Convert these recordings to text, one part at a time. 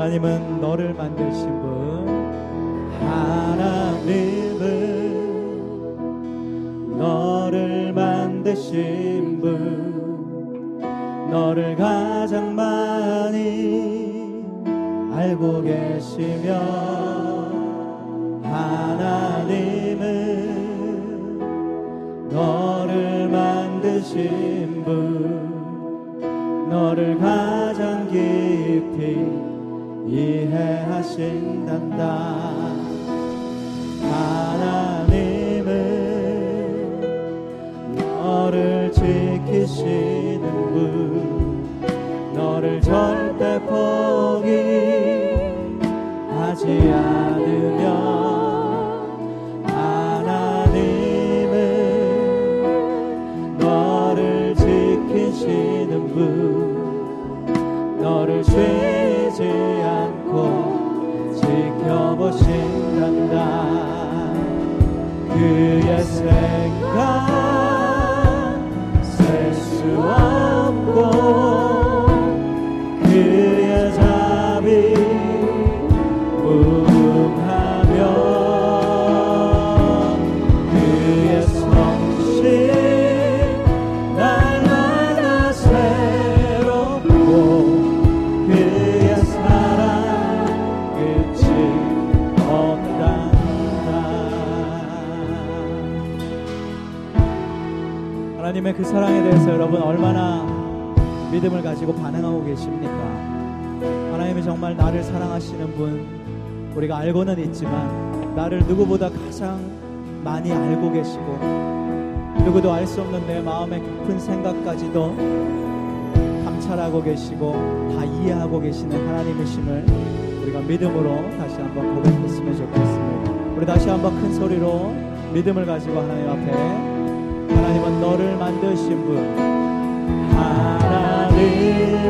하나님은 너를 만드신 분. 하나님은 너를 만드신 분. 너를 가장 많이 알고 계시며 하나님은 너를 만드신 분. 너를 가장 깊이 이해하신단다. 하나님은 너를 지키시는 분 너를 절대 포기하지 않으 하나님의 그 사랑에 대해서 여러분 얼마나 믿음을 가지고 반응하고 계십니까? 하나님이 정말 나를 사랑하시는 분 우리가 알고는 있지만 나를 누구보다 가장 많이 알고 계시고 누구도 알 수 없는 내 마음의 깊은 생각까지도 감찰하고 계시고 다 이해하고 계시는 하나님이심을 우리가 믿음으로 다시 한번 고백했으면 좋겠습니다. 우리 다시 한번 큰 소리로 믿음을 가지고 하나님 앞에 하나님은 너를 만드신 분. 하나님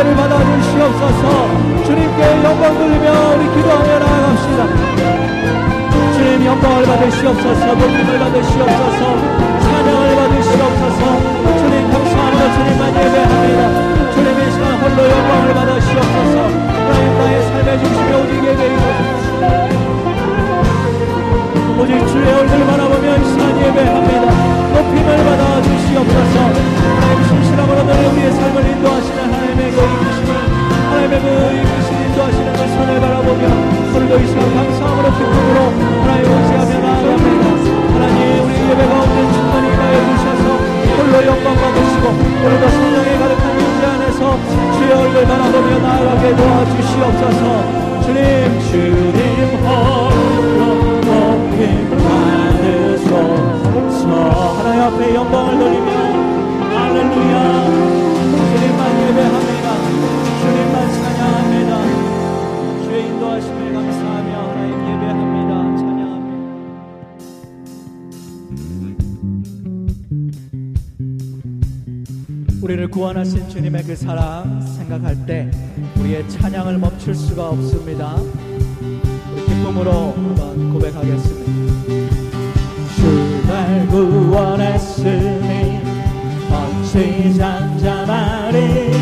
예배를 받아 주시옵소서. 주님께 영광 돌리며 우리 기도하며 나아갑시다. 주님 영광을 받으시옵소서. 높임을 받으시옵소서. 찬양을 받으시옵소서. 주님 감사함으로 주님만 예배합니다. 주님 이 시간 홀로 영광을 받으시옵소서. 하나님 나의 삶의 중심에 오직 예배이고 오직 주의 얼굴 바라보며 이 시간 예배합니다. 높임을 받아 주시옵소서. 하나님 신실함으로 늘 우리의 삶을 인도하시는 하나님 의 그 이끄심을 하나님의 그 이끄신 인도하시는 그 손을 바라보며 오늘도 이 시간 감사함으로 기쁨으로 하나님 의지하며 나아갑니다. 하나님 우리 예배 가운데 충만히 임하여 주셔서 홀로 영광 받으시고 오늘도 성령의 가득한 임재 안에서 주의 얼굴 바라보며 나아가게 도와주시옵소서. 주님 주님 우리를 구원하신 주님의 그 사랑 생각할 때 우리의 찬양을 멈출 수가 없습니다. 우리 기쁨으로 한번 고백하겠습니다. 주날 구원했으니 어찌 잠잠하리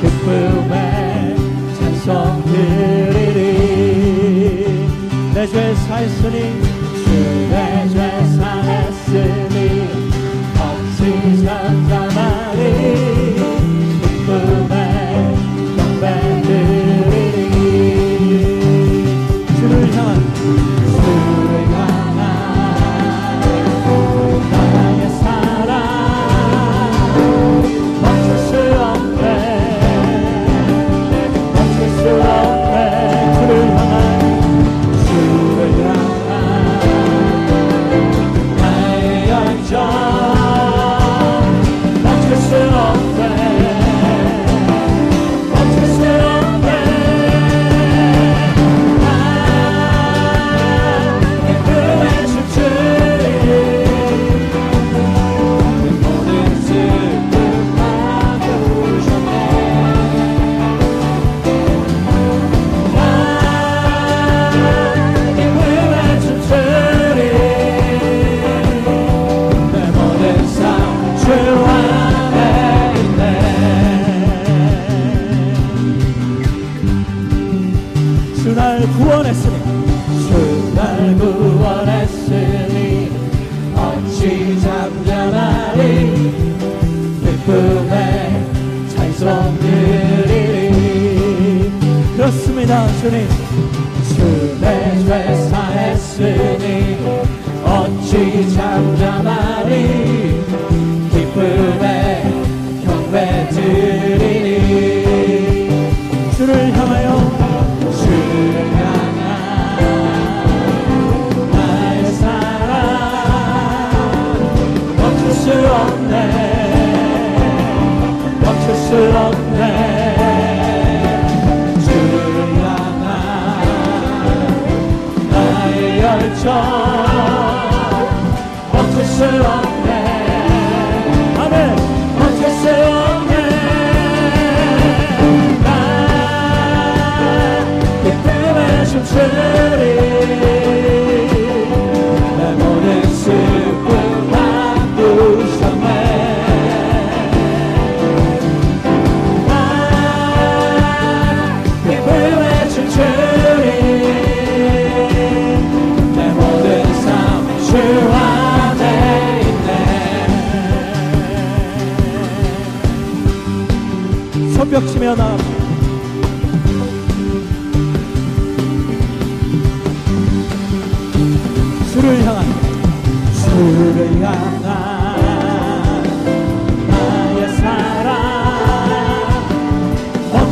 기쁨에 찬송 드리리. 내 죄 사했으니 그렇습니다. 주님. 주내 죄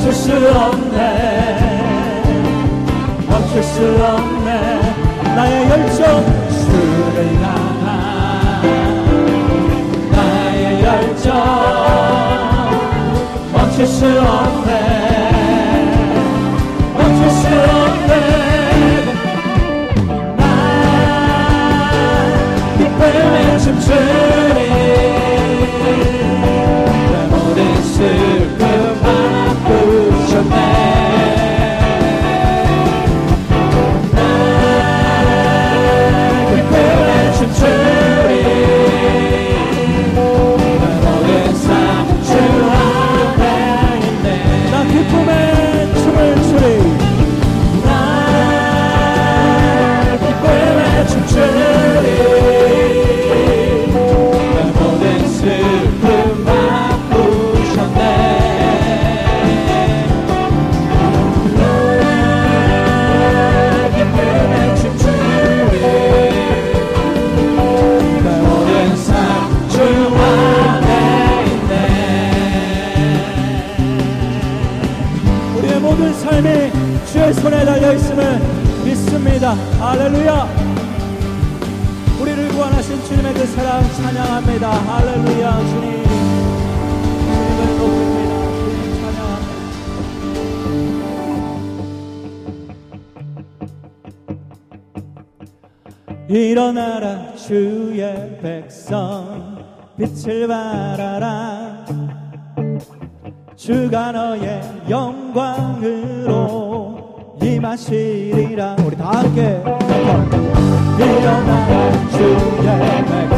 멈출 수 없네. 멈출 수 없네. 나의 열정. 주를 향한 나의 열정. 멈출 수 없네. 멈출 수 없네. 난 기쁨에 춤추네. 일어나라 주의 백성. 빛을 발하라. 주가 너의 영광으로 임하시리라. 우리 다 함께. 일어나라 주의 백성.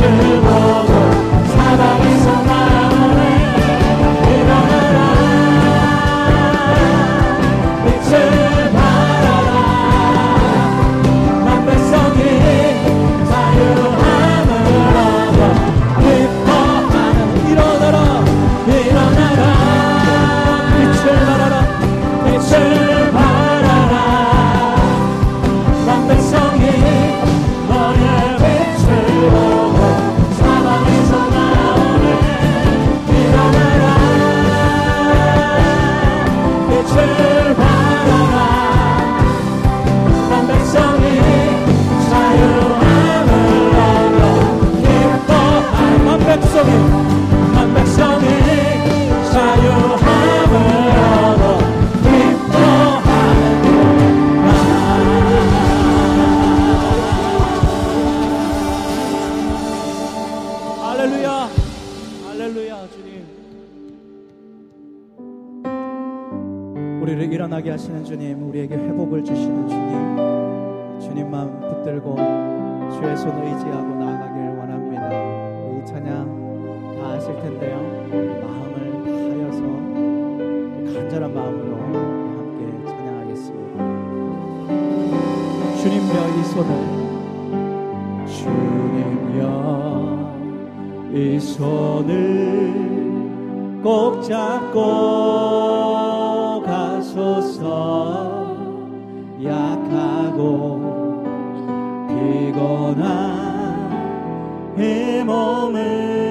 worship. 이 손을 꼭 잡고 가소서. 약하고 피곤한 이 몸을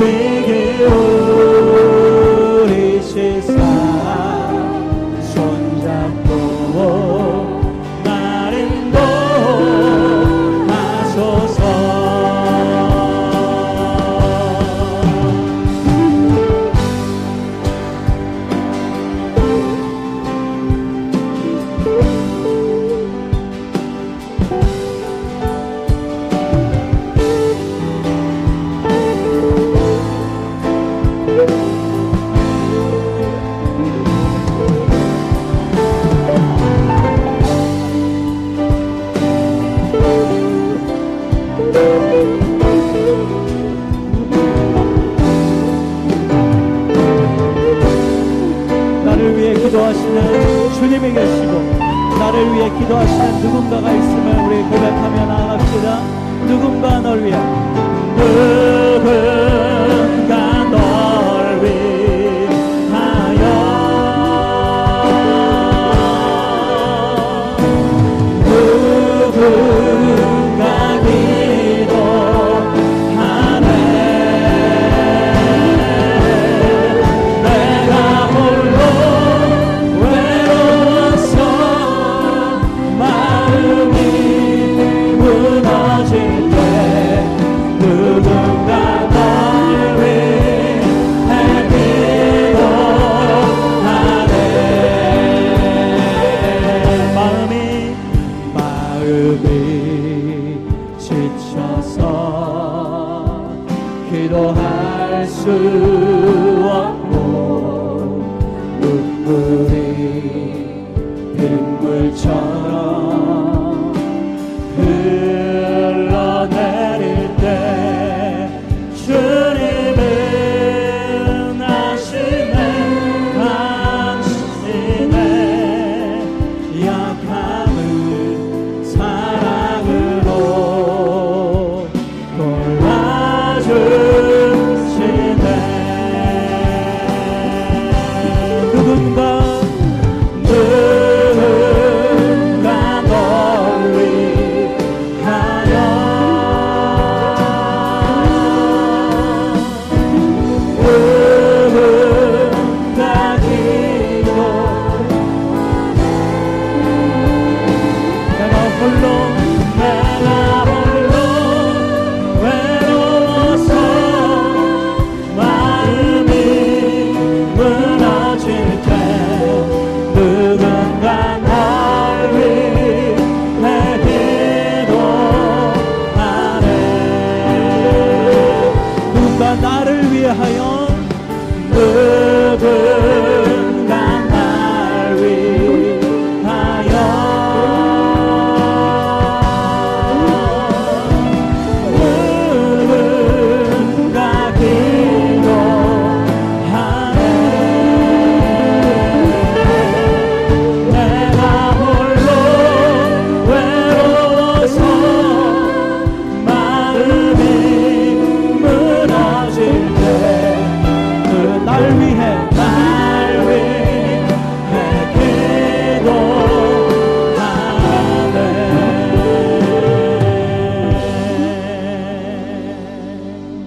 faith. 인도하시는 주님이 계시고 나를 위해 기도하시는 누군가가 있음을 우리 고백하며 나아갑시다. 누군가 널 위해. 누군 나를 위하여